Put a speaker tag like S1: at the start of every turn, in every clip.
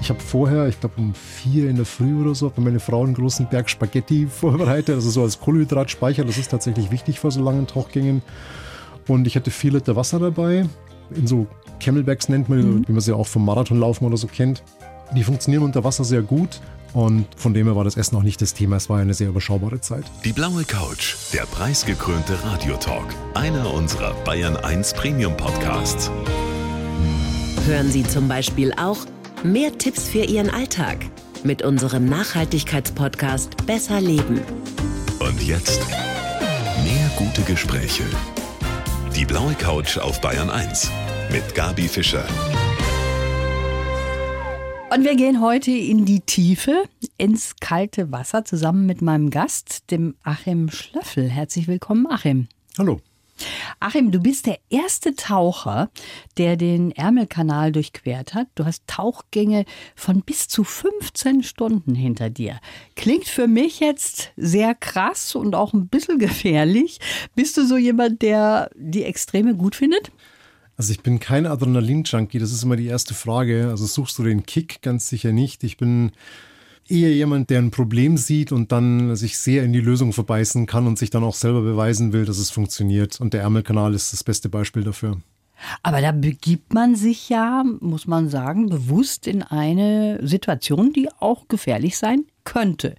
S1: Ich habe vorher, ich glaube um vier in der Früh oder so, bei meine Frau einen großen Berg Spaghetti vorbereitet, also so als Kohlenhydratspeicher. Das ist tatsächlich wichtig vor so langen Tauchgängen. Und ich hatte vier Liter Wasser dabei. In so Camelbacks nennt man, mhm. wie man sie auch vom Marathonlaufen oder so kennt. Die funktionieren unter Wasser sehr gut. Und von dem her war das Essen auch nicht das Thema. Es war eine sehr überschaubare Zeit.
S2: Die blaue Couch, der preisgekrönte Radiotalk. Einer unserer Bayern 1 Premium Podcasts.
S3: Hören Sie zum Beispiel auch mehr Tipps für Ihren Alltag mit unserem Nachhaltigkeitspodcast Besser Leben.
S2: Und jetzt mehr gute Gespräche. Die blaue Couch auf Bayern 1 mit Gabi Fischer.
S4: Und wir gehen heute in die Tiefe, ins kalte Wasser, zusammen mit meinem Gast, dem Achim Schlöffel. Herzlich willkommen, Achim.
S1: Hallo.
S4: Achim, du bist der erste Taucher, der den Ärmelkanal durchquert hat. Du hast Tauchgänge von bis zu 15 Stunden hinter dir. Klingt für mich jetzt sehr krass und auch ein bisschen gefährlich. Bist du so jemand, der die Extreme gut findet?
S1: Also ich bin kein Adrenalin-Junkie, das ist immer die erste Frage. Also suchst du den Kick? Ganz sicher nicht. Ich bin eher jemand, der ein Problem sieht und dann sich sehr in die Lösung verbeißen kann und sich dann auch selber beweisen will, dass es funktioniert. Und der Ärmelkanal ist das beste Beispiel dafür.
S4: Aber da begibt man sich ja, muss man sagen, bewusst in eine Situation, die auch gefährlich sein könnte.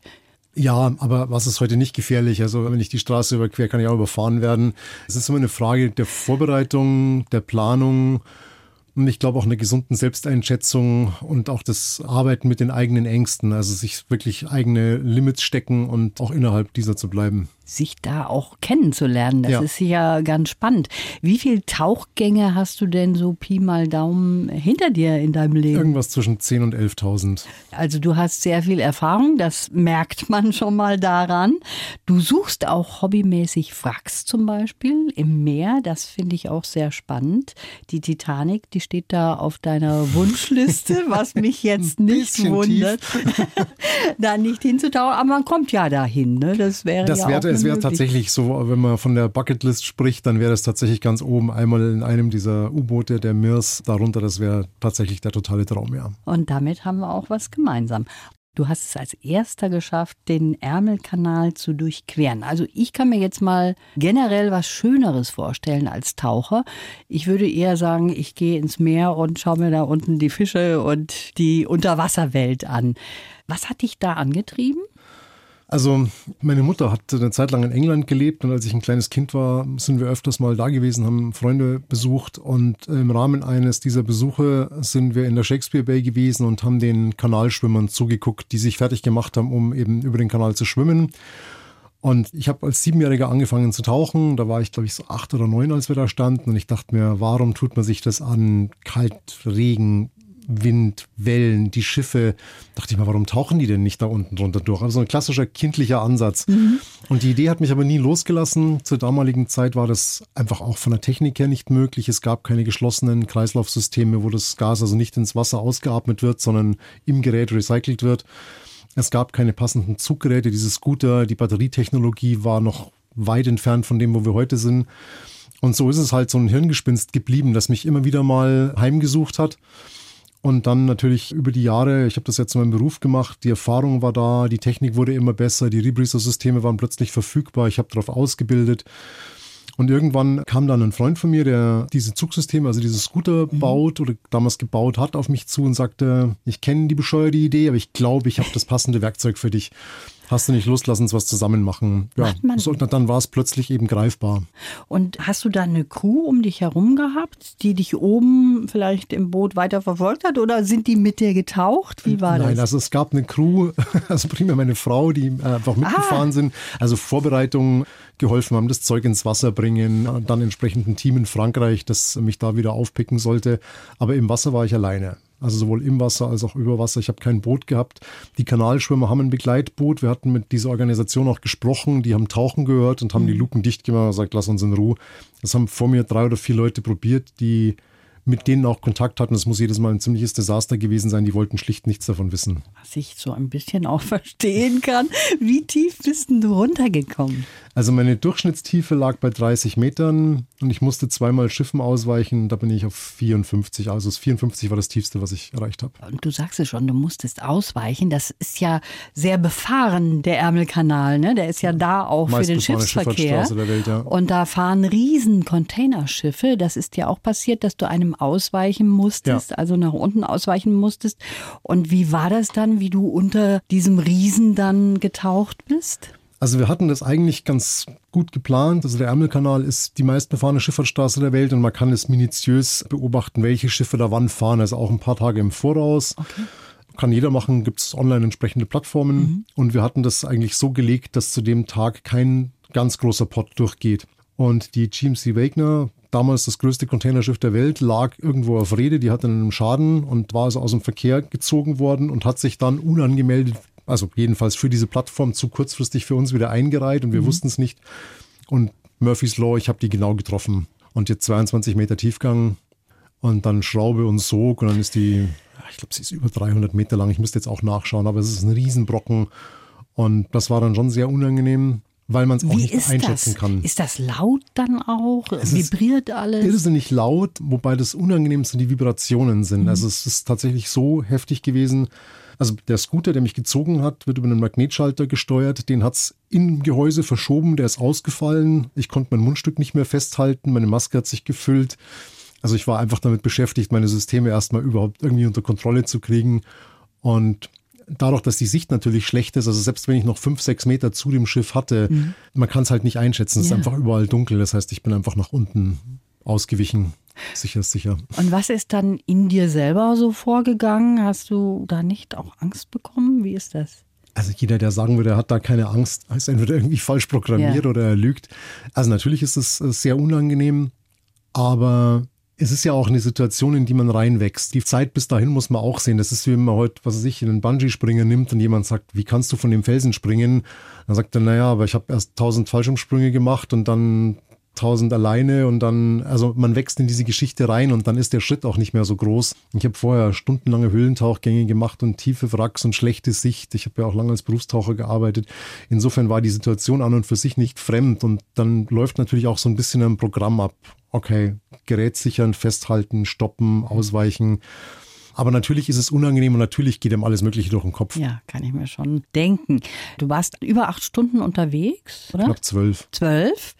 S1: Ja, aber was ist heute nicht gefährlich? Also wenn ich die Straße überquere, kann ich auch überfahren werden. Es ist immer eine Frage der Vorbereitung, der Planung und ich glaube auch einer gesunden Selbsteinschätzung und auch das Arbeiten mit den eigenen Ängsten. Also sich wirklich eigene Limits stecken und auch innerhalb dieser zu bleiben
S4: sich da auch kennenzulernen. Das ja. ist ja ganz spannend. Wie viele Tauchgänge hast du denn so Pi mal Daumen hinter dir in deinem Leben?
S1: Irgendwas zwischen 10.000 und 11.000.
S4: Also du hast sehr viel Erfahrung, das merkt man schon mal daran. Du suchst auch hobbymäßig Wracks zum Beispiel im Meer. Das finde ich auch sehr spannend. Die Titanic, die steht da auf deiner Wunschliste, was mich jetzt nicht wundert, da nicht hinzutauchen. Aber man kommt ja dahin. Ne? Das wäre
S1: das
S4: ja auch
S1: es wäre tatsächlich so, wenn man von der Bucketlist spricht, dann wäre das tatsächlich ganz oben einmal in einem dieser U-Boote, der Mirs, darunter, das wäre tatsächlich der totale Traum, ja.
S4: Und damit haben wir auch was gemeinsam. Du hast es als erster geschafft, den Ärmelkanal zu durchqueren. Also ich kann mir jetzt mal generell was Schöneres vorstellen als Taucher. Ich würde eher sagen, ich gehe ins Meer und schaue mir da unten die Fische und die Unterwasserwelt an. Was hat dich da angetrieben?
S1: Also meine Mutter hat eine Zeit lang in England gelebt und als ich ein kleines Kind war, sind wir öfters mal da gewesen, haben Freunde besucht und im Rahmen eines dieser Besuche sind wir in der Shakespeare Bay gewesen und haben den Kanalschwimmern zugeguckt, die sich fertig gemacht haben, um eben über den Kanal zu schwimmen. Und ich habe als Siebenjähriger angefangen zu tauchen. Da war ich, glaube ich, so acht oder neun, als wir da standen. Und ich dachte mir, warum tut man sich das an? Kalt, Regen, Wind, Wellen, die Schiffe. Dachte ich mal, warum tauchen die denn nicht da unten drunter durch? Also ein klassischer kindlicher Ansatz. Mhm. Und die Idee hat mich aber nie losgelassen. Zur damaligen Zeit war das einfach auch von der Technik her nicht möglich. Es gab keine geschlossenen Kreislaufsysteme, wo das Gas also nicht ins Wasser ausgeatmet wird, sondern im Gerät recycelt wird. Es gab keine passenden Zuggeräte. Diese Scooter, die Batterietechnologie war noch weit entfernt von dem, wo wir heute sind. Und so ist es halt so ein Hirngespinst geblieben, das mich immer wieder mal heimgesucht hat. Und dann natürlich über die Jahre, ich habe das jetzt in meinem Beruf gemacht, die Erfahrung war da, die Technik wurde immer besser, die Rebreather-Systeme waren plötzlich verfügbar, ich habe darauf ausgebildet. Und irgendwann kam dann ein Freund von mir, der diese Zugsysteme, also diese Scooter mhm. baut oder damals gebaut hat, auf mich zu und sagte, ich kenne die bescheuerte Idee, aber ich glaube, ich habe das passende Werkzeug für dich hast du nicht Lust, lass uns was zusammen machen. Ja, so, dann war es plötzlich eben greifbar.
S4: Und hast du da eine Crew um dich herum gehabt, die dich oben vielleicht im Boot weiter verfolgt hat oder sind die mit dir getaucht? Wie war
S1: Nein,
S4: das?
S1: Nein, also es gab eine Crew, also primär meine Frau, die äh, einfach mitgefahren ah. sind. Also Vorbereitungen geholfen haben, das Zeug ins Wasser bringen, dann entsprechend ein Team in Frankreich, das mich da wieder aufpicken sollte. Aber im Wasser war ich alleine. Also sowohl im Wasser als auch über Wasser. Ich habe kein Boot gehabt. Die Kanalschwimmer haben ein Begleitboot. Wir hatten mit dieser Organisation auch gesprochen. Die haben Tauchen gehört und haben die mhm. Luken dicht gemacht und gesagt, lass uns in Ruhe. Das haben vor mir drei oder vier Leute probiert, die mit denen auch Kontakt hatten. Das muss jedes Mal ein ziemliches Desaster gewesen sein. Die wollten schlicht nichts davon wissen.
S4: Was ich so ein bisschen auch verstehen kann. Wie tief bist denn du runtergekommen?
S1: Also meine Durchschnittstiefe lag bei 30 Metern und ich musste zweimal Schiffen ausweichen. Da bin ich auf 54. Also das 54 war das tiefste, was ich erreicht habe.
S4: Und du sagst es schon, du musstest ausweichen. Das ist ja sehr befahren, der Ärmelkanal. Ne? Der ist ja da auch für den Schiffsverkehr.
S1: Der Welt, ja.
S4: Und da fahren riesen Containerschiffe. Das ist ja auch passiert, dass du einem ausweichen musstest, ja. also nach unten ausweichen musstest. Und wie war das dann, wie du unter diesem Riesen dann getaucht bist?
S1: Also wir hatten das eigentlich ganz gut geplant. Also der Ärmelkanal ist die meistbefahrene Schifffahrtsstraße der Welt und man kann es minutiös beobachten, welche Schiffe da wann fahren. Also auch ein paar Tage im Voraus. Okay. Kann jeder machen, gibt es online entsprechende Plattformen. Mhm. Und wir hatten das eigentlich so gelegt, dass zu dem Tag kein ganz großer Pott durchgeht. Und die GMC Wagner, damals das größte Containerschiff der Welt, lag irgendwo auf Rede. Die hatte einen Schaden und war also aus dem Verkehr gezogen worden und hat sich dann unangemeldet also jedenfalls für diese Plattform zu kurzfristig für uns wieder eingereiht und wir mhm. wussten es nicht. Und Murphy's Law, ich habe die genau getroffen. Und jetzt 22 Meter Tiefgang und dann Schraube und Sog und dann ist die, ich glaube, sie ist über 300 Meter lang. Ich müsste jetzt auch nachschauen, aber es ist ein Riesenbrocken. Und das war dann schon sehr unangenehm, weil man es auch nicht einschätzen
S4: das?
S1: kann.
S4: Ist das laut dann auch?
S1: Es
S4: Vibriert alles?
S1: Irrsinnig laut, wobei das Unangenehmste die Vibrationen sind. Mhm. Also es ist tatsächlich so heftig gewesen, also der Scooter, der mich gezogen hat, wird über einen Magnetschalter gesteuert. Den hat es im Gehäuse verschoben, der ist ausgefallen. Ich konnte mein Mundstück nicht mehr festhalten, meine Maske hat sich gefüllt. Also ich war einfach damit beschäftigt, meine Systeme erstmal überhaupt irgendwie unter Kontrolle zu kriegen. Und dadurch, dass die Sicht natürlich schlecht ist, also selbst wenn ich noch fünf, sechs Meter zu dem Schiff hatte, mhm. man kann es halt nicht einschätzen. Es ja. ist einfach überall dunkel. Das heißt, ich bin einfach nach unten ausgewichen. Sicher ist sicher.
S4: Und was ist dann in dir selber so vorgegangen? Hast du da nicht auch Angst bekommen? Wie ist das?
S1: Also jeder, der sagen würde, er hat da keine Angst, ist entweder irgendwie falsch programmiert ja. oder er lügt. Also natürlich ist es äh, sehr unangenehm, aber es ist ja auch eine Situation, in die man reinwächst. Die Zeit bis dahin muss man auch sehen. Das ist wie wenn man heute, was weiß ich, einen Bungee-Springer nimmt und jemand sagt, wie kannst du von dem Felsen springen? Dann sagt er, naja, aber ich habe erst tausend Fallschirmsprünge gemacht und dann tausend alleine und dann, also man wächst in diese Geschichte rein und dann ist der Schritt auch nicht mehr so groß. Ich habe vorher stundenlange Höhlentauchgänge gemacht und tiefe Wracks und schlechte Sicht. Ich habe ja auch lange als Berufstaucher gearbeitet. Insofern war die Situation an und für sich nicht fremd und dann läuft natürlich auch so ein bisschen ein Programm ab. Okay, Gerät sichern, festhalten, stoppen, ausweichen. Aber natürlich ist es unangenehm und natürlich geht ihm alles Mögliche durch den Kopf.
S4: Ja, kann ich mir schon denken. Du warst über acht Stunden unterwegs, oder?
S1: Ich glaube zwölf.
S4: Zwölf.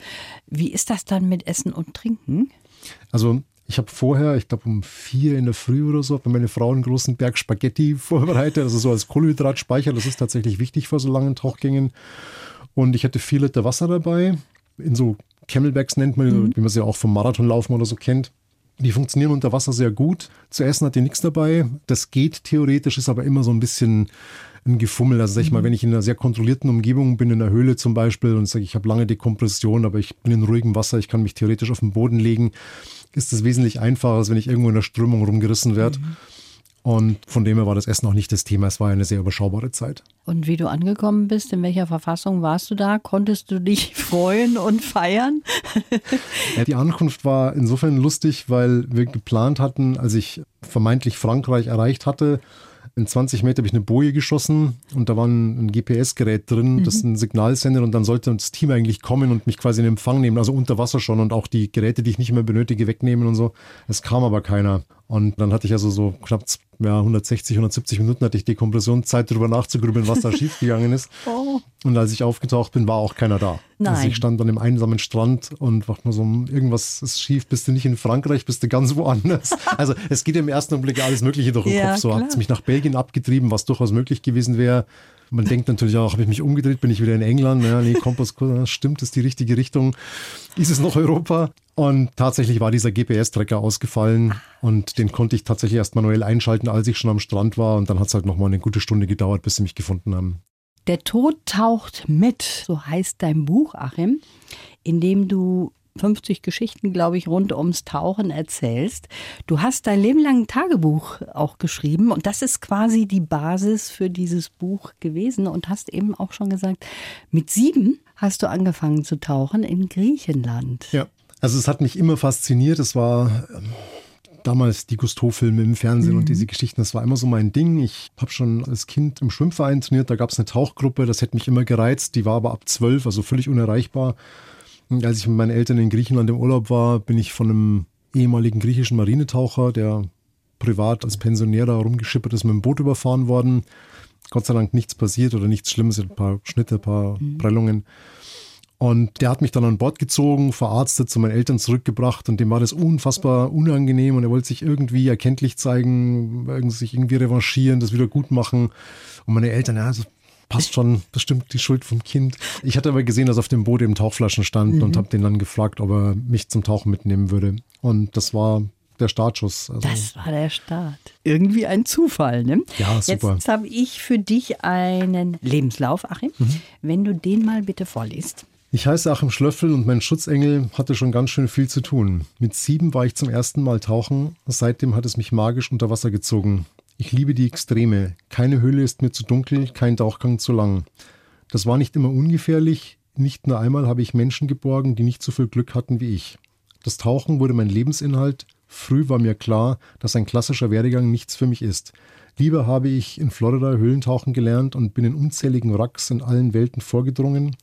S4: Wie ist das dann mit Essen und Trinken?
S1: Also ich habe vorher, ich glaube um vier in der Früh oder so, bei meiner Frau einen großen Berg Spaghetti vorbereitet, also so als Kohlenhydratspeicher. Das ist tatsächlich wichtig vor so langen Tauchgängen. Und ich hatte vier Liter Wasser dabei, in so Camelbacks nennt man, mhm. wie man sie ja auch vom Marathonlaufen oder so kennt. Die funktionieren unter Wasser sehr gut. Zu essen hat die nichts dabei. Das geht theoretisch, ist aber immer so ein bisschen ein Gefummel. Also sag ich mal, mhm. wenn ich in einer sehr kontrollierten Umgebung bin, in einer Höhle zum Beispiel, und sage, ich habe lange Dekompression, aber ich bin in ruhigem Wasser, ich kann mich theoretisch auf den Boden legen, ist das wesentlich einfacher, als wenn ich irgendwo in der Strömung rumgerissen werde. Mhm. Und von dem her war das Essen auch nicht das Thema. Es war eine sehr überschaubare Zeit.
S4: Und wie du angekommen bist, in welcher Verfassung warst du da? Konntest du dich freuen und feiern?
S1: Die Ankunft war insofern lustig, weil wir geplant hatten, als ich vermeintlich Frankreich erreicht hatte, in 20 Meter habe ich eine Boje geschossen und da war ein, ein GPS-Gerät drin, mhm. das ein Signal sendet und dann sollte das Team eigentlich kommen und mich quasi in Empfang nehmen, also unter Wasser schon und auch die Geräte, die ich nicht mehr benötige, wegnehmen und so. Es kam aber keiner. Und dann hatte ich also so knapp ja, 160, 170 Minuten hatte ich Dekompression, Zeit darüber nachzugrübeln, was da schiefgegangen ist. Oh. Und als ich aufgetaucht bin, war auch keiner da. Nein. Also ich stand an dem einsamen Strand und dachte mir so, irgendwas ist schief, bist du nicht in Frankreich, bist du ganz woanders. also es geht im ersten Augenblick alles Mögliche durch den ja, Kopf. So hat es mich nach Belgien abgetrieben, was durchaus möglich gewesen wäre. Man denkt natürlich auch, habe ich mich umgedreht, bin ich wieder in England? Ja, nee, Kompass, stimmt, ist die richtige Richtung. Ist es noch Europa? Und tatsächlich war dieser GPS-Tracker ausgefallen und den konnte ich tatsächlich erst manuell einschalten, als ich schon am Strand war. Und dann hat es halt nochmal eine gute Stunde gedauert, bis sie mich gefunden haben.
S4: Der Tod taucht mit, so heißt dein Buch, Achim, in dem du 50 Geschichten, glaube ich, rund ums Tauchen erzählst. Du hast dein Leben lang ein Tagebuch auch geschrieben und das ist quasi die Basis für dieses Buch gewesen und hast eben auch schon gesagt, mit sieben hast du angefangen zu tauchen in Griechenland.
S1: Ja, also es hat mich immer fasziniert. Es war damals die Gusteau-Filme im Fernsehen mhm. und diese Geschichten, das war immer so mein Ding. Ich habe schon als Kind im Schwimmverein trainiert, da gab es eine Tauchgruppe, das hätte mich immer gereizt, die war aber ab zwölf, also völlig unerreichbar. Als ich mit meinen Eltern in Griechenland im Urlaub war, bin ich von einem ehemaligen griechischen Marinetaucher, der privat als Pensionär da rumgeschippert ist, mit dem Boot überfahren worden. Gott sei Dank nichts passiert oder nichts Schlimmes, ein paar Schnitte, ein paar mhm. Prellungen. Und der hat mich dann an Bord gezogen, verarztet, zu meinen Eltern zurückgebracht und dem war das unfassbar unangenehm und er wollte sich irgendwie erkenntlich zeigen, sich irgendwie revanchieren, das wieder gut machen. Und meine Eltern, ja, das passt schon, bestimmt die Schuld vom Kind. Ich hatte aber gesehen, dass auf dem Boot eben Tauchflaschen standen mhm. und habe den dann gefragt, ob er mich zum Tauchen mitnehmen würde. Und das war der Startschuss.
S4: Also das war der Start. Irgendwie ein Zufall, ne?
S1: Ja, super.
S4: Jetzt habe ich für dich einen Lebenslauf, Achim. Mhm. Wenn du den mal bitte vorliest.
S1: Ich heiße Achim Schlöffel und mein Schutzengel hatte schon ganz schön viel zu tun. Mit sieben war ich zum ersten Mal tauchen. Seitdem hat es mich magisch unter Wasser gezogen. Ich liebe die Extreme. Keine Höhle ist mir zu dunkel, kein Tauchgang zu lang. Das war nicht immer ungefährlich. Nicht nur einmal habe ich Menschen geborgen, die nicht so viel Glück hatten wie ich. Das Tauchen wurde mein Lebensinhalt. Früh war mir klar, dass ein klassischer Werdegang nichts für mich ist. Lieber habe ich in Florida Höhlentauchen gelernt und bin in unzähligen Wracks in allen Welten vorgedrungen.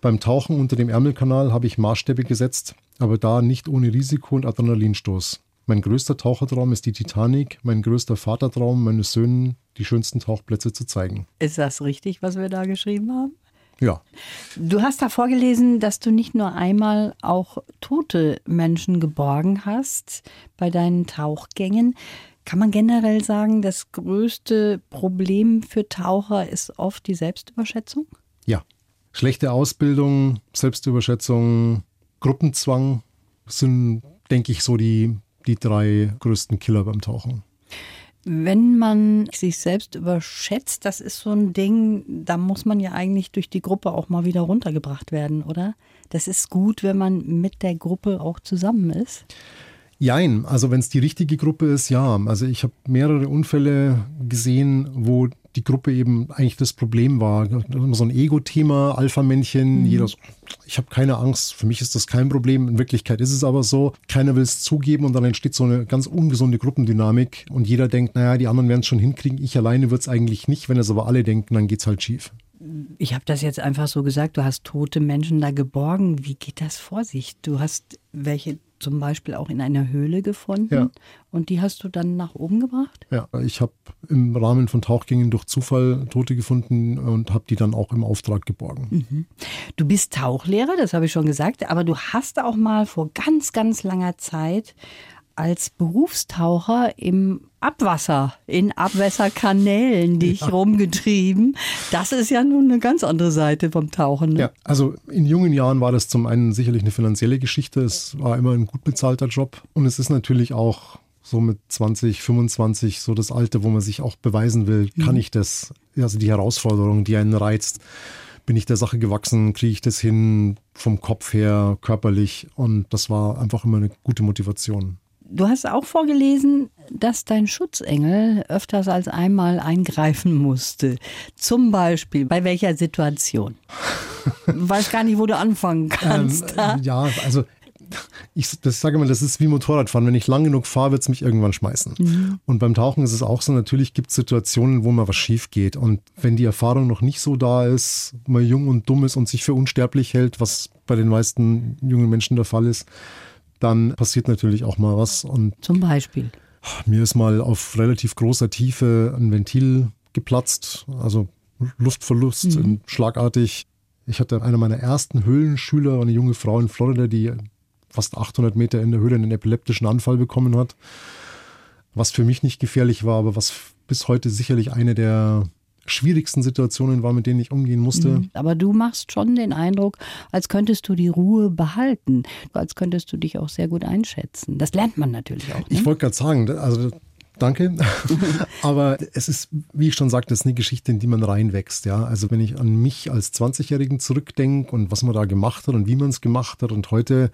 S1: Beim Tauchen unter dem Ärmelkanal habe ich Maßstäbe gesetzt, aber da nicht ohne Risiko und Adrenalinstoß. Mein größter Tauchertraum ist die Titanic, mein größter Vatertraum, meinen Söhnen die schönsten Tauchplätze zu zeigen.
S4: Ist das richtig, was wir da geschrieben haben?
S1: Ja.
S4: Du hast da vorgelesen, dass du nicht nur einmal auch tote Menschen geborgen hast bei deinen Tauchgängen. Kann man generell sagen, das größte Problem für Taucher ist oft die Selbstüberschätzung?
S1: Ja. Schlechte Ausbildung, Selbstüberschätzung, Gruppenzwang sind, denke ich, so die, die drei größten Killer beim Tauchen.
S4: Wenn man sich selbst überschätzt, das ist so ein Ding, da muss man ja eigentlich durch die Gruppe auch mal wieder runtergebracht werden, oder? Das ist gut, wenn man mit der Gruppe auch zusammen ist.
S1: Jein, also wenn es die richtige Gruppe ist, ja. Also ich habe mehrere Unfälle gesehen, wo die Gruppe eben eigentlich das Problem war. So ein Ego-Thema, Alpha-Männchen, mhm. jeder so, ich habe keine Angst, für mich ist das kein Problem. In Wirklichkeit ist es aber so, keiner will es zugeben und dann entsteht so eine ganz ungesunde Gruppendynamik und jeder denkt, naja, die anderen werden es schon hinkriegen, ich alleine wird es eigentlich nicht. Wenn es aber alle denken, dann geht es halt schief.
S4: Ich habe das jetzt einfach so gesagt, du hast tote Menschen da geborgen. Wie geht das vor sich? Du hast welche zum Beispiel auch in einer Höhle gefunden ja. und die hast du dann nach oben gebracht?
S1: Ja, ich habe im Rahmen von Tauchgängen durch Zufall Tote gefunden und habe die dann auch im Auftrag geborgen.
S4: Mhm. Du bist Tauchlehrer, das habe ich schon gesagt, aber du hast auch mal vor ganz, ganz langer Zeit als Berufstaucher im Abwasser, in Abwässerkanälen dich ja. rumgetrieben. Das ist ja nun eine ganz andere Seite vom Tauchen. Ne?
S1: Ja, also in jungen Jahren war das zum einen sicherlich eine finanzielle Geschichte. Es war immer ein gut bezahlter Job und es ist natürlich auch so mit 20, 25 so das Alte, wo man sich auch beweisen will, kann mhm. ich das? Also die Herausforderung, die einen reizt. Bin ich der Sache gewachsen? Kriege ich das hin vom Kopf her, körperlich? Und das war einfach immer eine gute Motivation.
S4: Du hast auch vorgelesen, dass dein Schutzengel öfters als einmal eingreifen musste. Zum Beispiel bei welcher Situation? Weiß gar nicht, wo du anfangen kannst.
S1: Ähm, ja, also ich das sage mal, das ist wie Motorradfahren. Wenn ich lang genug fahre, wird es mich irgendwann schmeißen. Mhm. Und beim Tauchen ist es auch so, natürlich gibt es Situationen, wo mal was schief geht. Und wenn die Erfahrung noch nicht so da ist, man jung und dumm ist und sich für unsterblich hält, was bei den meisten jungen Menschen der Fall ist, dann passiert natürlich auch mal was. Und
S4: Zum Beispiel?
S1: Mir ist mal auf relativ großer Tiefe ein Ventil geplatzt, also Luftverlust, mhm. schlagartig. Ich hatte einer meiner ersten Höhlenschüler, eine junge Frau in Florida, die fast 800 Meter in der Höhle einen epileptischen Anfall bekommen hat. Was für mich nicht gefährlich war, aber was bis heute sicherlich eine der schwierigsten Situationen war, mit denen ich umgehen musste. Mhm.
S4: Aber du machst schon den Eindruck, als könntest du die Ruhe behalten, als könntest du dich auch sehr gut einschätzen. Das lernt man natürlich auch. Ne?
S1: Ich wollte gerade sagen, also Danke. Aber es ist, wie ich schon sagte, es ist eine Geschichte, in die man reinwächst. Ja? Also wenn ich an mich als 20-Jährigen zurückdenke und was man da gemacht hat und wie man es gemacht hat und heute,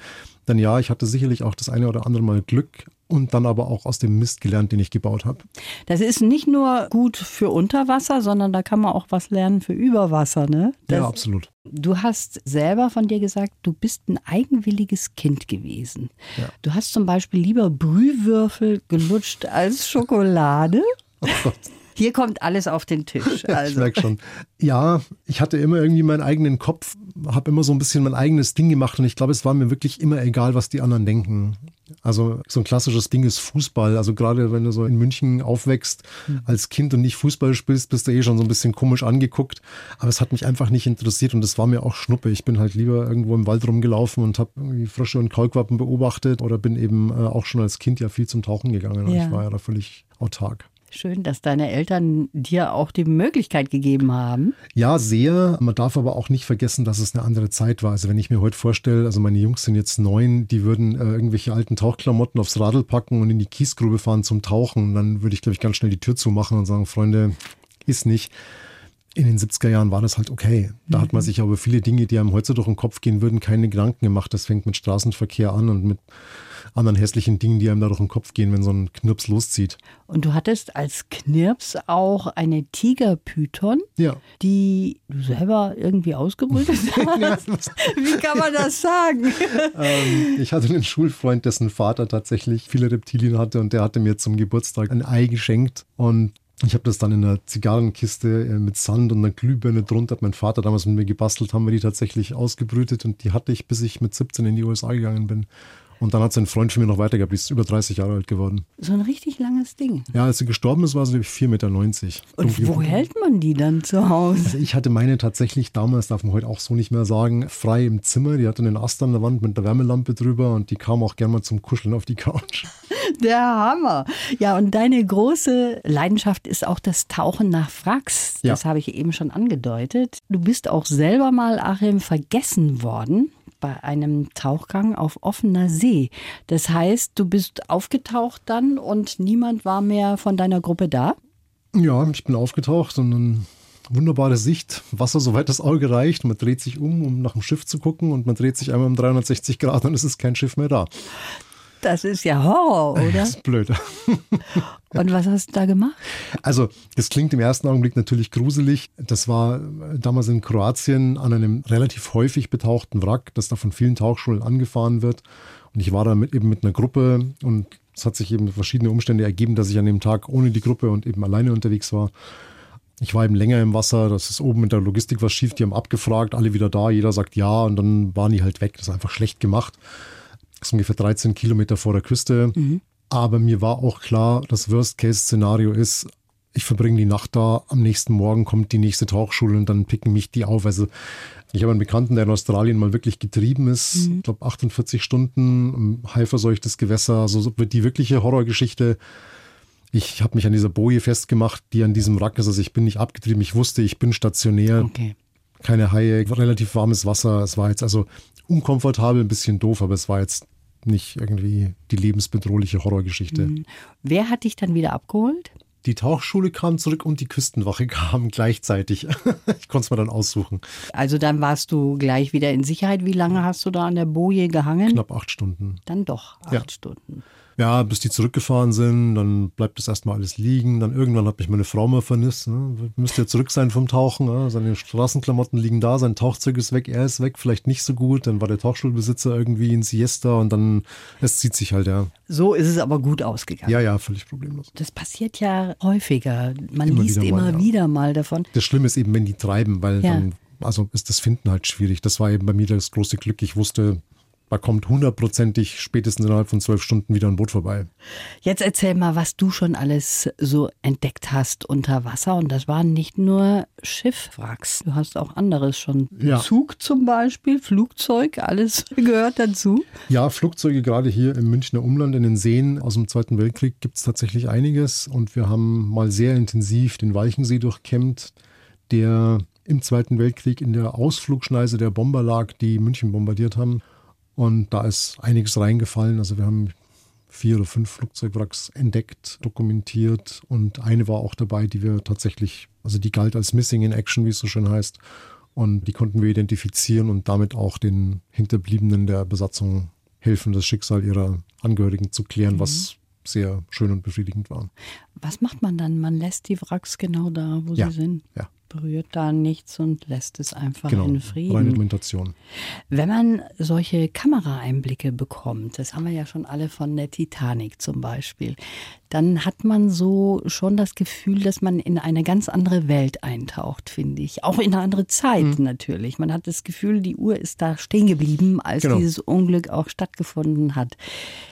S1: dann ja, ich hatte sicherlich auch das eine oder andere Mal Glück. Und dann aber auch aus dem Mist gelernt, den ich gebaut habe.
S4: Das ist nicht nur gut für Unterwasser, sondern da kann man auch was lernen für Überwasser, ne? Das,
S1: ja, absolut.
S4: Du hast selber von dir gesagt, du bist ein eigenwilliges Kind gewesen.
S1: Ja.
S4: Du hast zum Beispiel lieber Brühwürfel gelutscht als Schokolade.
S1: Oh Gott.
S4: Hier kommt alles auf den Tisch. Also.
S1: Ich merke schon. Ja, ich hatte immer irgendwie meinen eigenen Kopf, habe immer so ein bisschen mein eigenes Ding gemacht und ich glaube, es war mir wirklich immer egal, was die anderen denken. Also so ein klassisches Ding ist Fußball. Also gerade wenn du so in München aufwächst
S4: Hm.
S1: als Kind und nicht Fußball spielst, bist du eh schon so ein bisschen komisch angeguckt. Aber es hat mich einfach nicht interessiert und es war mir auch Schnuppe. Ich bin halt lieber irgendwo im Wald rumgelaufen und habe irgendwie Frösche und Kaulquappen beobachtet oder bin eben äh, auch schon als Kind ja viel zum Tauchen gegangen.
S4: Ja.
S1: Ich war ja da völlig autark.
S4: Schön, dass deine Eltern dir auch die Möglichkeit gegeben haben.
S1: Ja, sehr. Man darf aber auch nicht vergessen, dass es eine andere Zeit war. Also wenn ich mir heute vorstelle, also meine Jungs sind jetzt neun, die würden äh, irgendwelche alten Tauchklamotten aufs Radl packen und in die Kiesgrube fahren zum Tauchen, dann würde ich, glaube ich, ganz schnell die Tür zumachen und sagen, Freunde, ist nicht. In den 70er Jahren war das halt okay. Da hat man sich aber viele Dinge, die einem heute durch den Kopf gehen würden, keine Gedanken gemacht. Das fängt mit Straßenverkehr an und mit anderen hässlichen Dingen, die einem da durch den Kopf gehen, wenn so ein Knirps loszieht.
S4: Und du hattest als Knirps auch eine Tigerpython,
S1: Ja.
S4: die du selber irgendwie ausgebrütet hast. Wie kann man das sagen?
S1: Ähm, ich hatte einen Schulfreund, dessen Vater tatsächlich viele Reptilien hatte und der hatte mir zum Geburtstag ein Ei geschenkt und ich habe das dann in einer Zigarrenkiste äh, mit Sand und einer Glühbirne drunter, hat mein Vater damals mit mir gebastelt, haben wir die tatsächlich ausgebrütet und die hatte ich, bis ich mit 17 in die USA gegangen bin. Und dann hat sein Freund für mich noch weitergehabt, die ist über 30 Jahre alt geworden.
S4: So ein richtig langes Ding.
S1: Ja, als sie gestorben ist, war sie 4,90 Meter.
S4: Und wo hält man die dann zu Hause?
S1: Also ich hatte meine tatsächlich damals, darf man heute auch so nicht mehr sagen, frei im Zimmer. Die hatte einen Ast an der Wand mit der Wärmelampe drüber und die kam auch gerne mal zum Kuscheln auf die Couch.
S4: Der Hammer. Ja, und deine große Leidenschaft ist auch das Tauchen nach Wracks.
S1: Ja.
S4: Das habe ich eben schon angedeutet. Du bist auch selber mal, Achim, vergessen worden bei einem Tauchgang auf offener See. Das heißt, du bist aufgetaucht dann und niemand war mehr von deiner Gruppe da?
S1: Ja, ich bin aufgetaucht und eine wunderbare Sicht. Wasser, soweit das Auge reicht. Man dreht sich um, um nach dem Schiff zu gucken und man dreht sich einmal um 360 Grad und es ist kein Schiff mehr da.
S4: Das ist ja Horror, oder?
S1: Das ist blöd.
S4: Und was hast du da gemacht?
S1: Also, das klingt im ersten Augenblick natürlich gruselig. Das war damals in Kroatien an einem relativ häufig betauchten Wrack, das da von vielen Tauchschulen angefahren wird. Und ich war da mit, eben mit einer Gruppe und es hat sich eben verschiedene Umstände ergeben, dass ich an dem Tag ohne die Gruppe und eben alleine unterwegs war. Ich war eben länger im Wasser, das ist oben mit der Logistik was schief, die haben abgefragt, alle wieder da, jeder sagt ja und dann waren die halt weg. Das ist einfach schlecht gemacht. Das ist ungefähr 13 Kilometer vor der Küste. Aber mir war auch klar, das Worst-Case-Szenario ist, ich verbringe die Nacht da, am nächsten Morgen kommt die nächste Tauchschule und dann picken mich die auf. Also ich habe einen Bekannten, der in Australien mal wirklich getrieben ist, ich glaube 48 Stunden, im haiverseuchtes Gewässer, also so wird die wirkliche Horrorgeschichte. Ich habe mich an dieser Boje festgemacht, die an diesem Wrack ist. Also ich bin nicht abgetrieben, ich wusste, ich bin stationär
S4: Okay.
S1: keine Haie, relativ warmes Wasser. Es war jetzt also unkomfortabel, ein bisschen doof, aber es war jetzt nicht irgendwie die lebensbedrohliche Horrorgeschichte.
S4: Wer hat dich dann wieder abgeholt?
S1: Die Tauchschule kam zurück und die Küstenwache kam gleichzeitig. ich konnte es mir dann aussuchen.
S4: Also dann warst du gleich wieder in Sicherheit. Wie lange hast du da an der Boje gehangen?
S1: Knapp acht Stunden.
S4: Dann doch acht
S1: Ja.
S4: Stunden.
S1: Ja, bis die zurückgefahren sind, dann bleibt das erstmal alles liegen. Dann irgendwann hat mich meine Frau mal vermisst. Ne? Müsste ja zurück sein vom Tauchen. Ne? Seine Straßenklamotten liegen da, sein Tauchzeug ist weg, er ist weg, vielleicht nicht so gut. Dann war der Tauchschulbesitzer irgendwie in Siesta und dann, es zieht sich halt, ja.
S4: So ist es aber gut ausgegangen.
S1: Ja, ja, völlig problemlos.
S4: Das passiert ja häufiger. Man
S1: Immer
S4: liest
S1: wieder mal,
S4: immer
S1: ja.
S4: wieder mal davon.
S1: Das Schlimme ist eben, wenn die treiben, weil
S4: Ja.
S1: dann, also ist das Finden halt schwierig. Das war eben bei mir das große Glück. Ich wusste, da kommt hundertprozentig spätestens innerhalb von zwölf Stunden wieder ein Boot vorbei.
S4: Jetzt erzähl mal, was du schon alles so entdeckt hast unter Wasser. Und das waren nicht nur Schiffwracks. Du hast auch anderes schon.
S1: Ja.
S4: Zug zum Beispiel, Flugzeug, alles gehört dazu.
S1: Ja, Flugzeuge gerade hier im Münchner Umland in den Seen aus dem Zweiten Weltkrieg gibt es tatsächlich einiges. Und wir haben mal sehr intensiv den Walchensee durchkämmt, der im Zweiten Weltkrieg in der Ausflugschneise der Bomber lag, die München bombardiert haben. Und da ist einiges reingefallen. Also wir haben vier oder fünf Flugzeugwracks entdeckt, dokumentiert und eine war auch dabei, die wir tatsächlich, also die galt als Missing in Action, wie es so schön heißt. Und die konnten wir identifizieren und damit auch den Hinterbliebenen der Besatzung helfen, das Schicksal ihrer Angehörigen zu klären, was sehr schön und befriedigend war.
S4: Was macht man dann? Man lässt die Wracks genau da, wo
S1: ja.
S4: sie sind.
S1: Ja
S4: berührt da nichts und lässt es einfach
S1: genau,
S4: in Frieden.
S1: Reine Dokumentation.
S4: Wenn man solche Kameraeinblicke bekommt, das haben wir ja schon alle von der Titanic zum Beispiel, dann hat man so schon das Gefühl, dass man in eine ganz andere Welt eintaucht, finde ich. Auch in eine andere Zeit mhm. natürlich. Man hat das Gefühl, die Uhr ist da stehen geblieben, als genau. dieses Unglück auch stattgefunden hat.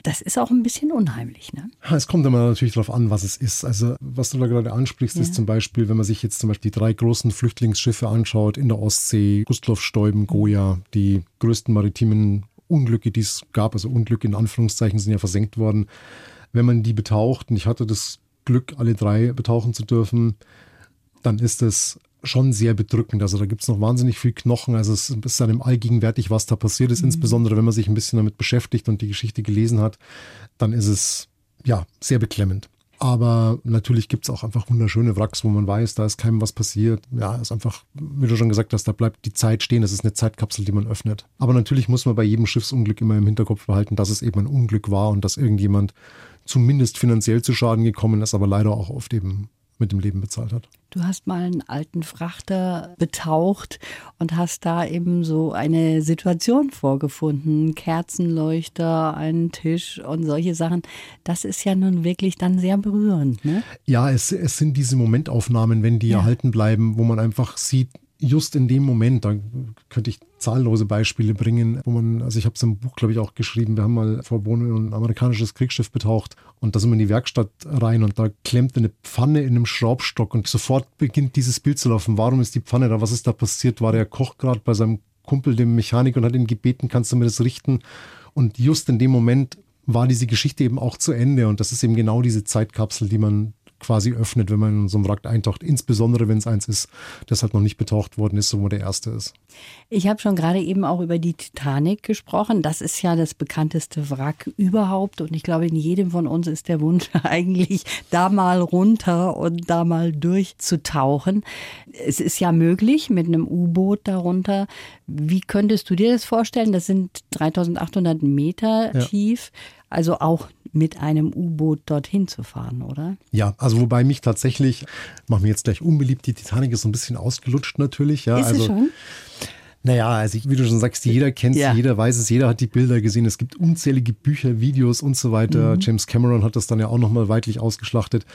S4: Das ist auch ein bisschen unheimlich, ne?
S1: Es kommt immer natürlich darauf an, was es ist. Also was du da gerade ansprichst, ja. ist zum Beispiel, wenn man sich jetzt zum Beispiel die drei großen Flüchtlingsschiffe anschaut in der Ostsee, Gustloff, Stäuben, Goya, die größten maritimen Unglücke, die es gab, also Unglücke in Anführungszeichen sind ja versenkt worden wenn man die betaucht, und ich hatte das Glück, alle drei betauchen zu dürfen, dann ist es schon sehr bedrückend. Also da gibt es noch wahnsinnig viel Knochen. Also es ist einem allgegenwärtig, was da passiert ist. Mhm. Insbesondere wenn man sich ein bisschen damit beschäftigt und die Geschichte gelesen hat, dann ist es ja sehr beklemmend. Aber natürlich gibt es auch einfach wunderschöne Wracks, wo man weiß, da ist keinem was passiert. Ja, ist einfach, wie du schon gesagt hast, da bleibt die Zeit stehen. Das ist eine Zeitkapsel, die man öffnet. Aber natürlich muss man bei jedem Schiffsunglück immer im Hinterkopf behalten, dass es eben ein Unglück war und dass irgendjemand zumindest finanziell zu Schaden gekommen ist, aber leider auch oft eben mit dem Leben bezahlt hat.
S4: Du hast mal einen alten Frachter betaucht und hast da eben so eine Situation vorgefunden. Kerzenleuchter, einen Tisch und solche Sachen. Das ist ja nun wirklich dann sehr berührend. Ne?
S1: Ja, es, es sind diese Momentaufnahmen, wenn die ja. erhalten bleiben, wo man einfach sieht, just in dem Moment, da könnte ich zahllose Beispiele bringen, wo man, also ich habe es im Buch, glaube ich, auch geschrieben, wir haben mal vor Bohnen ein amerikanisches Kriegsschiff betaucht und da sind wir in die Werkstatt rein und da klemmt eine Pfanne in einem Schraubstock und sofort beginnt dieses Bild zu laufen. Warum ist die Pfanne da? Was ist da passiert? War der Koch gerade bei seinem Kumpel, dem Mechaniker, und hat ihn gebeten, kannst du mir das richten? Und just in dem Moment war diese Geschichte eben auch zu Ende und das ist eben genau diese Zeitkapsel, die man quasi öffnet, wenn man in so einem Wrack eintaucht. Insbesondere, wenn es eins ist, das halt noch nicht betaucht worden ist, so wo der erste ist.
S4: Ich habe schon gerade eben auch über die Titanic gesprochen. Das ist ja das bekannteste Wrack überhaupt. Und ich glaube, in jedem von uns ist der Wunsch eigentlich, da mal runter und da mal durchzutauchen. Es ist ja möglich mit einem U-Boot darunter. Wie könntest du dir das vorstellen? Das sind 3800 Meter ja. tief. Also auch mit einem U-Boot dorthin zu fahren, oder?
S1: Ja, also wobei mich tatsächlich, machen wir jetzt gleich unbeliebt, die Titanic ist so ein bisschen ausgelutscht natürlich. Ja,
S4: ist
S1: also,
S4: schon?
S1: Naja, also wie du schon sagst, jeder kennt es, ja. jeder weiß es, jeder hat die Bilder gesehen. Es gibt unzählige Bücher, Videos und so weiter. Mhm. James Cameron hat das dann ja auch nochmal weitlich ausgeschlachtet.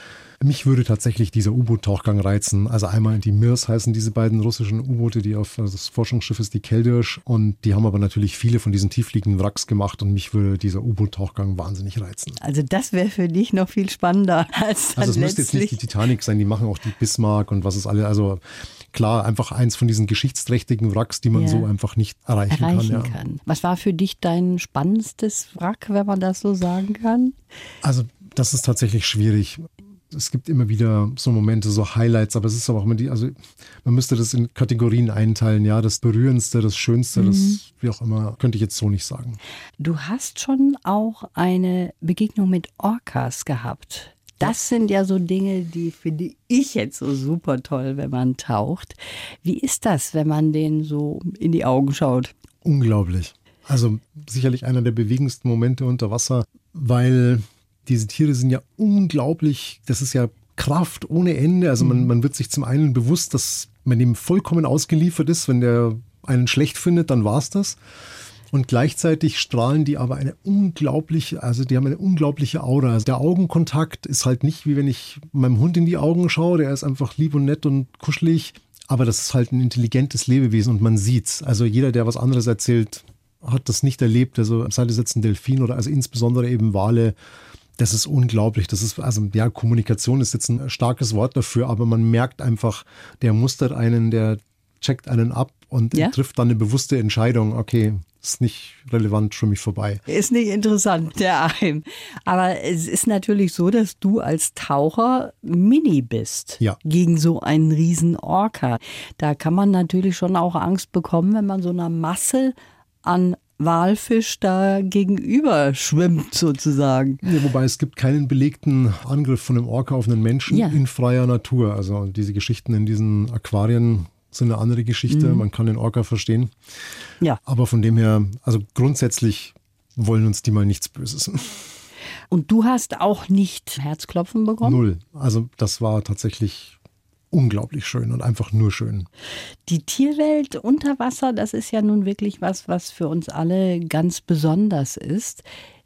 S1: Mich würde tatsächlich dieser U-Boot-Tauchgang reizen. Also einmal die Mirs heißen diese beiden russischen U-Boote, die auf also das Forschungsschiff ist die Keldirsch und die haben aber natürlich viele von diesen tiefliegenden Wracks gemacht und mich würde dieser U-Boot-Tauchgang wahnsinnig reizen.
S4: Also das wäre für dich noch viel spannender als dann
S1: Also es müsste jetzt nicht die Titanic sein, die machen auch die Bismarck und was ist alle, also klar, einfach eins von diesen geschichtsträchtigen Wracks, die man ja. so einfach nicht erreichen,
S4: erreichen
S1: kann,
S4: ja. kann. Was war für dich dein spannendstes Wrack, wenn man das so sagen kann?
S1: Also das ist tatsächlich schwierig. Es gibt immer wieder so Momente, so Highlights, aber es ist aber auch immer die, also man müsste das in Kategorien einteilen, ja, das Berührendste, das Schönste, mhm. das wie auch immer, könnte ich jetzt so nicht sagen.
S4: Du hast schon auch eine Begegnung mit Orcas gehabt. Das sind ja so Dinge, die finde ich jetzt so super toll, wenn man taucht. Wie ist das, wenn man denen so in die Augen schaut?
S1: Unglaublich. Also sicherlich einer der bewegendsten Momente unter Wasser, weil diese Tiere sind ja unglaublich, das ist ja Kraft ohne Ende. Also man, mhm. man wird sich zum einen bewusst, dass man ihm vollkommen ausgeliefert ist. Wenn der einen schlecht findet, dann war es das. Und gleichzeitig strahlen die aber eine unglaubliche, also die haben eine unglaubliche Aura. Also der Augenkontakt ist halt nicht wie wenn ich meinem Hund in die Augen schaue, der ist einfach lieb und nett und kuschelig. Aber das ist halt ein intelligentes Lebewesen und man sieht's. Also jeder, der was anderes erzählt, hat das nicht erlebt. Also am Seite sitzen Delfin oder also insbesondere eben Wale. Das ist unglaublich. Das ist, also ja, Kommunikation ist jetzt ein starkes Wort dafür, aber man merkt einfach, der mustert einen, der checkt einen ab und ja? trifft dann eine bewusste Entscheidung, okay, ist nicht relevant für mich vorbei.
S4: Ist nicht interessant, der Eim. Aber es ist natürlich so, dass du als Taucher Mini bist.
S1: Ja.
S4: Gegen so einen riesen Orca. Da kann man natürlich schon auch Angst bekommen, wenn man so einer Masse an Walfisch da gegenüber schwimmt sozusagen.
S1: Ja, wobei es gibt keinen belegten Angriff von einem Orca auf einen Menschen ja. in freier Natur. Also diese Geschichten in diesen Aquarien sind eine andere Geschichte. Mhm. Man kann den Orca verstehen.
S4: Ja.
S1: Aber von dem her, also grundsätzlich wollen uns die mal nichts Böses.
S4: Und du hast auch nicht Herzklopfen bekommen?
S1: Null. Also das war tatsächlich unglaublich schön und einfach nur schön.
S4: Die Tierwelt unter Wasser, das ist ja nun wirklich was, was für uns alle ganz besonders ist.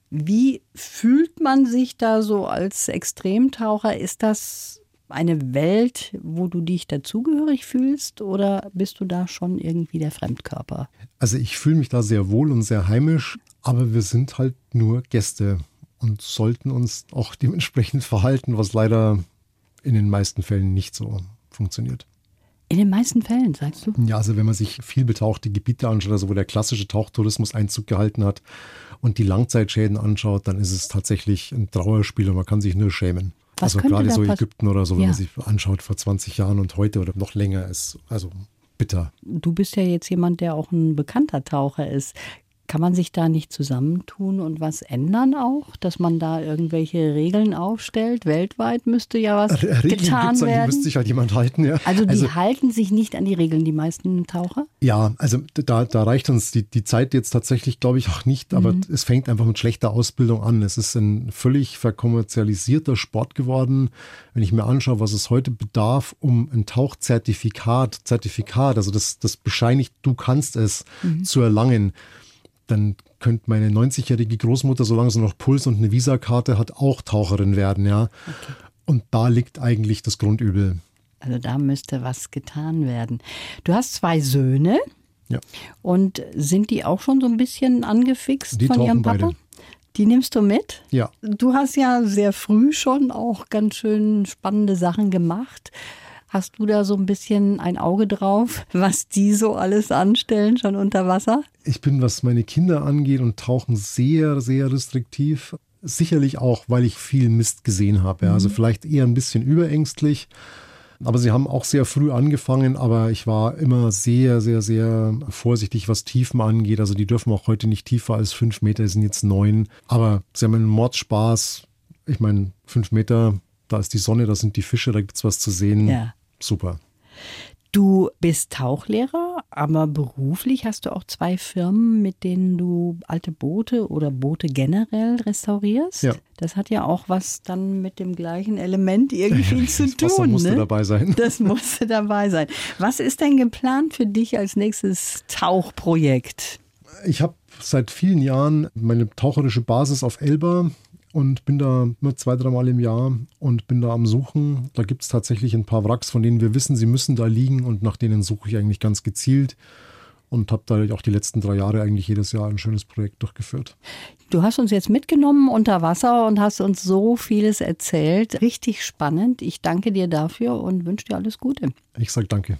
S4: Wie fühlt man sich da so als Extremtaucher? Ist das eine Welt, wo du dich dazugehörig fühlst oder bist du da schon irgendwie der Fremdkörper?
S1: Also ich fühle mich da sehr wohl und sehr heimisch, aber wir sind halt nur Gäste und sollten uns auch dementsprechend verhalten, was leider in den meisten Fällen nicht so funktioniert.
S4: In den meisten Fällen, sagst du?
S1: Ja, also wenn man sich viel betauchte Gebiete anschaut, also wo der klassische Tauchtourismus Einzug gehalten hat und die Langzeitschäden anschaut, dann ist es tatsächlich ein Trauerspiel und man kann sich nur schämen.
S4: Was
S1: also gerade so Ägypten oder so, wenn
S4: Ja.
S1: man sich anschaut vor 20 Jahren und heute oder noch länger ist, also bitter.
S4: Du bist ja jetzt jemand, der auch ein bekannter Taucher ist. Kann man sich da nicht zusammentun und was ändern auch? Dass man da irgendwelche Regeln aufstellt? Weltweit müsste ja was
S1: Regeln
S4: getan
S1: gibt's,
S4: werden.
S1: müsste sich halt jemand halten, ja.
S4: Also die halten sich nicht an die Regeln, die meisten Taucher?
S1: Ja, also da, da reicht uns die, die Zeit jetzt tatsächlich, glaube ich, auch nicht, aber es fängt einfach mit schlechter Ausbildung an. Es ist ein völlig verkommerzialisierter Sport geworden. Wenn ich mir anschaue, was es heute bedarf, um ein Tauchzertifikat, Zertifikat, also das, das bescheinigt, du kannst es zu erlangen, dann könnte meine 90-jährige Großmutter, solange sie noch Puls und eine Visakarte hat, auch Taucherin werden, ja. Und da liegt eigentlich das Grundübel.
S4: Also da müsste was getan werden. Du hast zwei Söhne
S1: Ja.
S4: und sind die auch schon so ein bisschen angefixt
S1: Die
S4: von ihrem Papa?
S1: beide.
S4: Die nimmst du mit?
S1: Ja.
S4: Du hast ja sehr früh schon auch ganz schön spannende Sachen gemacht. Hast du da so ein bisschen ein Auge drauf, was die so alles anstellen, schon unter Wasser?
S1: Ich bin, was meine Kinder angeht und Tauchen sehr, sehr restriktiv. Sicherlich auch, weil ich viel Mist gesehen habe. Ja. Also vielleicht eher ein bisschen überängstlich. Aber sie haben auch sehr früh angefangen, aber ich war immer sehr, sehr, sehr vorsichtig, was Tiefen angeht. Also die dürfen auch heute nicht tiefer als fünf Meter, die sind jetzt neun. Aber sie haben einen Mordspaß. Ich meine, fünf Meter, da ist die Sonne, da sind die Fische, da gibt's was zu sehen.
S4: Ja.
S1: Super.
S4: Du bist Tauchlehrer, aber beruflich hast du auch zwei Firmen, mit denen du alte Boote oder Boote generell restaurierst.
S1: Ja.
S4: Das hat ja auch was dann mit dem gleichen Element irgendwie zu tun.
S1: Das musste
S4: ne?
S1: dabei sein.
S4: Das musste dabei sein. Was ist denn geplant für dich als nächstes Tauchprojekt?
S1: Ich habe seit vielen Jahren meine taucherische Basis auf Elba und bin da nur zwei, dreimal im Jahr und bin da am Suchen. Da gibt es tatsächlich ein paar Wracks, von denen wir wissen, sie müssen da liegen und nach denen suche ich eigentlich ganz gezielt und habe da auch die letzten drei Jahre eigentlich jedes Jahr ein schönes Projekt durchgeführt.
S4: Du hast uns jetzt mitgenommen unter Wasser und hast uns so vieles erzählt. Richtig spannend. Ich danke dir dafür und wünsche dir alles Gute.
S1: Ich sage danke.